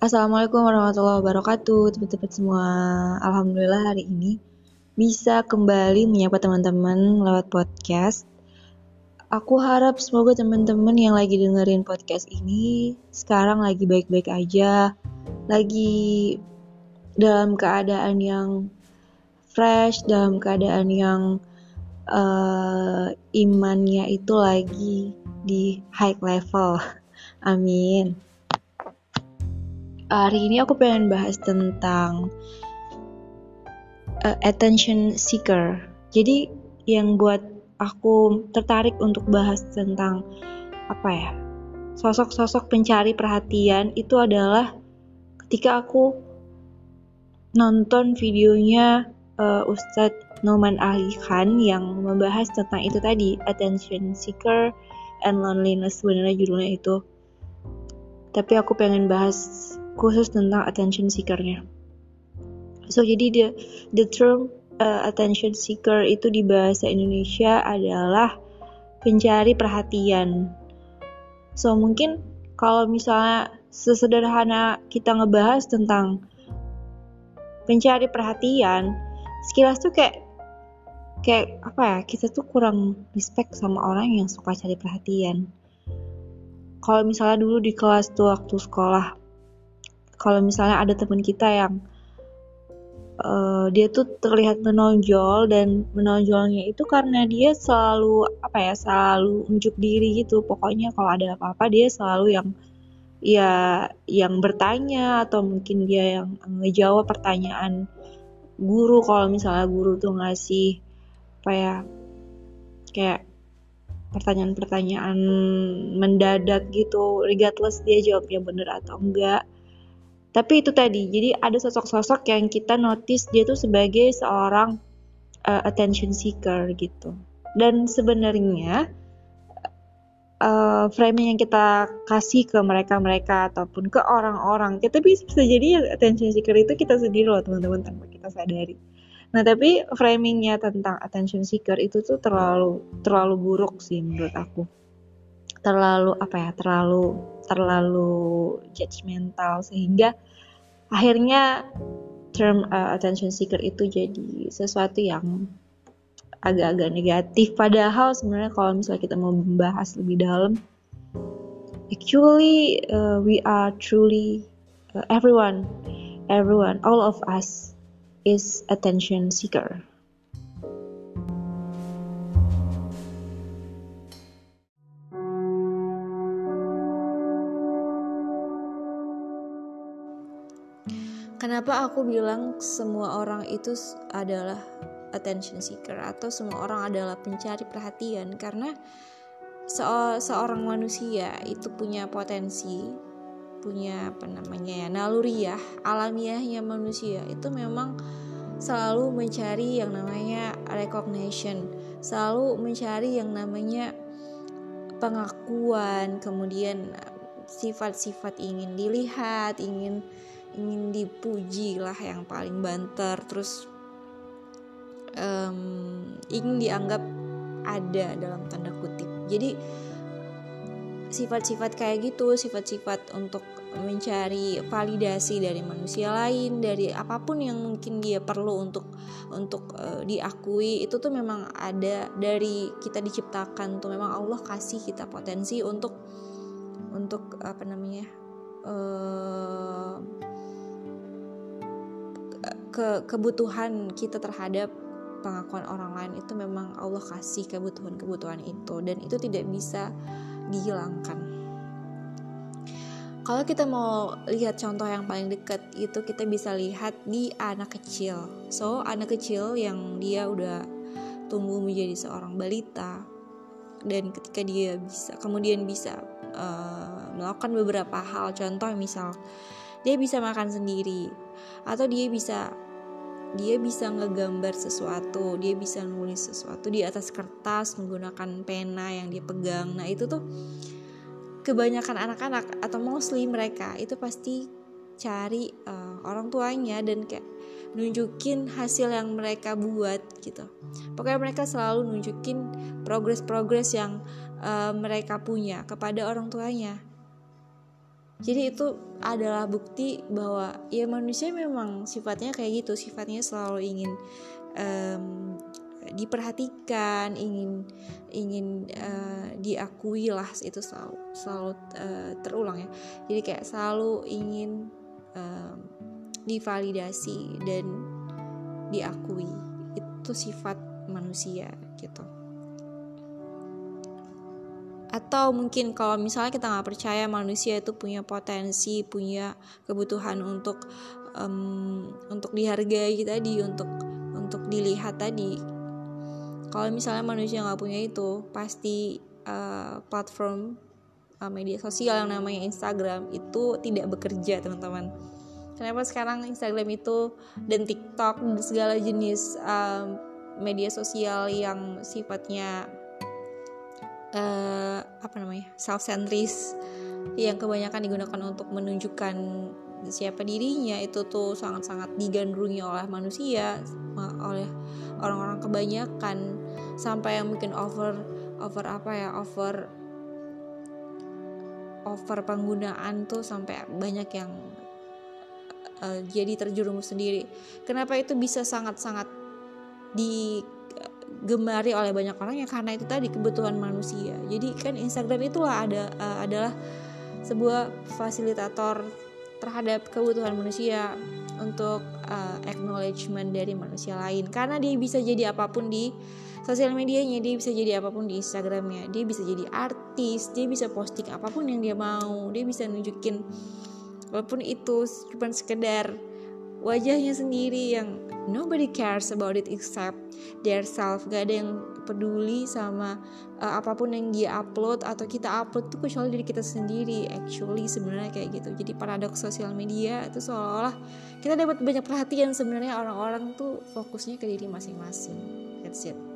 Assalamualaikum warahmatullahi wabarakatuh. Teman-teman semua Alhamdulillah hari ini bisa kembali menyapa teman-teman lewat podcast. Aku harap semoga teman-teman yang lagi dengerin podcast ini sekarang lagi baik-baik aja Lagi dalam keadaan yang fresh, dalam keadaan yang uh, imannya itu lagi di high level. Amin hari ini aku pengen bahas tentang uh, attention seeker. Jadi yang buat aku tertarik untuk bahas tentang apa ya? Sosok-sosok pencari perhatian itu adalah ketika aku nonton videonya uh, Ustadz Noman Ali Khan yang membahas tentang itu tadi attention seeker and loneliness sebenarnya judulnya itu tapi aku pengen bahas khusus tentang attention seekernya. So jadi the the term uh, attention seeker itu di bahasa Indonesia adalah pencari perhatian. So mungkin kalau misalnya sesederhana kita ngebahas tentang pencari perhatian, sekilas tuh kayak kayak apa ya kita tuh kurang respect sama orang yang suka cari perhatian. Kalau misalnya dulu di kelas tuh waktu sekolah kalau misalnya ada teman kita yang uh, dia tuh terlihat menonjol dan menonjolnya itu karena dia selalu apa ya selalu unjuk diri gitu. Pokoknya kalau ada apa-apa dia selalu yang ya yang bertanya atau mungkin dia yang ngejawab pertanyaan guru. Kalau misalnya guru tuh ngasih apa ya kayak pertanyaan-pertanyaan mendadak gitu regardless dia jawabnya bener atau enggak tapi itu tadi jadi ada sosok-sosok yang kita notice dia tuh sebagai seorang uh, attention seeker gitu. Dan sebenarnya uh, framing yang kita kasih ke mereka-mereka ataupun ke orang-orang kita bisa, bisa jadi attention seeker itu kita sendiri loh teman-teman tanpa kita sadari. Nah tapi framingnya tentang attention seeker itu tuh terlalu terlalu buruk sih menurut aku terlalu apa ya terlalu terlalu judgmental sehingga akhirnya term uh, attention seeker itu jadi sesuatu yang agak-agak negatif. Padahal sebenarnya kalau misalnya kita mau membahas lebih dalam actually uh, we are truly uh, everyone everyone all of us is attention seeker Kenapa aku bilang semua orang itu adalah attention seeker atau semua orang adalah pencari perhatian? Karena se seorang manusia itu punya potensi punya apa namanya ya naluriah alamiahnya manusia itu memang selalu mencari yang namanya recognition selalu mencari yang namanya pengakuan kemudian sifat-sifat ingin dilihat ingin ingin dipuji lah yang paling banter. Terus um, ingin dianggap ada dalam tanda kutip. Jadi sifat-sifat kayak gitu sifat-sifat untuk mencari validasi dari manusia lain dari apa pun yang mungkin dia perlu untuk untuk uh, diakui itu tuh memang ada dari kita diciptakan tuh. Memang Allah kasih kita potensi untuk untuk apa namanya uh, ke kebutuhan kita terhadap pengakuan orang lain itu memang Allah kasih kebutuhan-kebutuhan itu dan itu tidak bisa dihilangkan. Kalau kita mau lihat contoh yang paling dekat itu kita bisa lihat di anak kecil. So, anak kecil yang dia udah tumbuh menjadi seorang balita dan ketika dia bisa kemudian bisa uh, melakukan beberapa hal contoh misal dia bisa makan sendiri atau dia bisa dia bisa ngegambar sesuatu, dia bisa nulis sesuatu di atas kertas menggunakan pena yang dia pegang. Nah, itu tuh kebanyakan anak-anak atau mostly mereka itu pasti cari uh, orang tuanya dan kayak nunjukin hasil yang mereka buat gitu. Pokoknya mereka selalu nunjukin progres-progres yang uh, mereka punya kepada orang tuanya jadi itu adalah bukti bahwa ya manusia memang sifatnya kayak gitu sifatnya selalu ingin um, diperhatikan ingin ingin uh, diakui lah itu selalu selalu uh, terulang ya. Jadi kayak selalu ingin um, divalidasi dan diakui. Itu sifat manusia gitu atau mungkin kalau misalnya kita nggak percaya manusia itu punya potensi punya kebutuhan untuk um, untuk dihargai tadi untuk untuk dilihat tadi. Kalau misalnya manusia nggak punya itu pasti uh, platform uh, media sosial yang namanya Instagram itu tidak bekerja teman-teman. Kenapa sekarang Instagram itu dan TikTok dan segala jenis um, media sosial yang sifatnya uh, apa namanya self centris yang kebanyakan digunakan untuk menunjukkan siapa dirinya itu tuh sangat-sangat digandrungi oleh manusia oleh orang-orang kebanyakan. Sampai yang mungkin over over apa ya over over penggunaan tuh sampai banyak yang uh, jadi terjerumus sendiri. Kenapa itu bisa sangat-sangat di digemari oleh banyak orang ya karena itu tadi kebutuhan manusia. Jadi kan Instagram itulah ada uh, adalah sebuah fasilitator terhadap kebutuhan manusia untuk uh, acknowledgement dari manusia lain karena dia bisa jadi apa pun di sosial medianya dia bisa jadi apa pun di Instagramnya dia bisa jadi artis dia bisa posting apa pun yang dia mau dia bisa nunjukin walaupun itu cuma sekedar wajahnya sendiri yang nobody cares about it except their self. Gak ada yang peduli sama uh, apa pun yang dia upload atau kita upload tuh kecuali diri kita sendiri actually sebenarnya kayak gitu. Jadi paradoks sosial media itu seolah-olah kita dapat banyak perhatian sebenarnya orang-orang tuh fokusnya ke diri masing-masing. That's it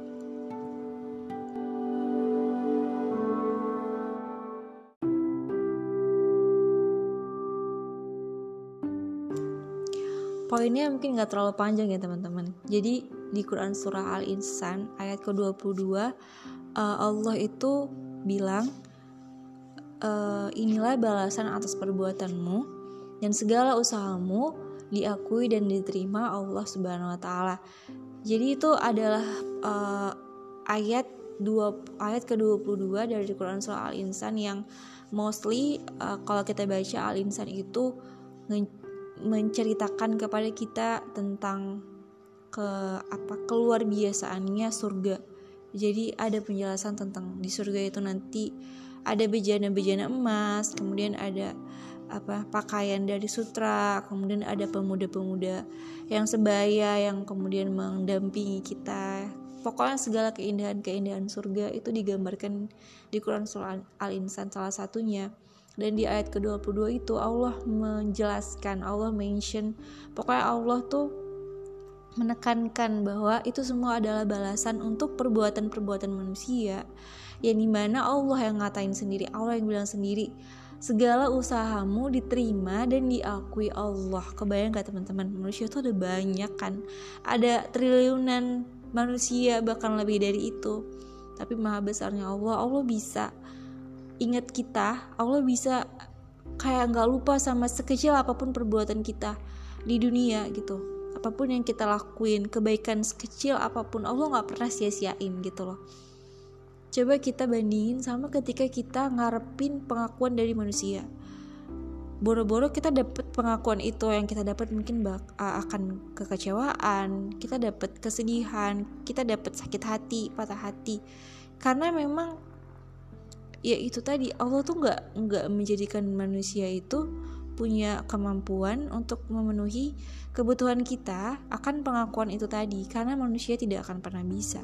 poinnya mungkin nggak terlalu panjang ya teman-teman jadi di Quran surah Al-Insan ayat ke-22 uh, Allah itu bilang uh, inilah balasan atas perbuatanmu dan segala usahamu diakui dan diterima Allah Subhanahu wa taala. Jadi itu adalah uh, ayat dua ayat ke-22 dari Quran surah Al-Insan yang mostly uh, kalau kita baca Al-Insan itu menceritakan kepada kita tentang ke apa keluar biasaannya surga. Jadi ada penjelasan tentang di surga itu nanti ada bejana-bejana emas, kemudian ada apa pakaian dari sutra, kemudian ada pemuda-pemuda yang sebaya yang kemudian mendampingi kita. Pokoknya segala keindahan-keindahan surga itu digambarkan di Quran surah Al-Insan salah satunya dan di ayat ke-22 itu Allah menjelaskan Allah mention. Pokoknya Allah tuh menekankan bahwa itu semua adalah balasan untuk perbuatan-perbuatan manusia. Yang di mana Allah yang ngatain sendiri Allah yang bilang sendiri. Segala usahamu diterima dan diakui Allah. Kebayang gak teman-teman? Manusia tuh ada banyak kan? Ada triliunan manusia bahkan lebih dari itu. Tapi maha besarnya Allah Allah bisa ingat kita Allah bisa kayak nggak lupa sama sekecil apa pun perbuatan kita di dunia gitu. Apa pun yang kita lakuin kebaikan sekecil apa pun Allah nggak pernah sia-siain gitu loh. Coba kita bandingin sama ketika kita ngarepin pengakuan dari manusia. Boro-boro kita dapat pengakuan itu yang kita dapat mungkin bak akan kekecewaan kita dapat kesedihan kita dapat sakit hati patah hati. Karena memang ya itu tadi. Allah tuh nggak nggak menjadikan manusia itu punya kemampuan untuk memenuhi kebutuhan kita akan pengakuan itu tadi. Karena manusia tidak akan pernah bisa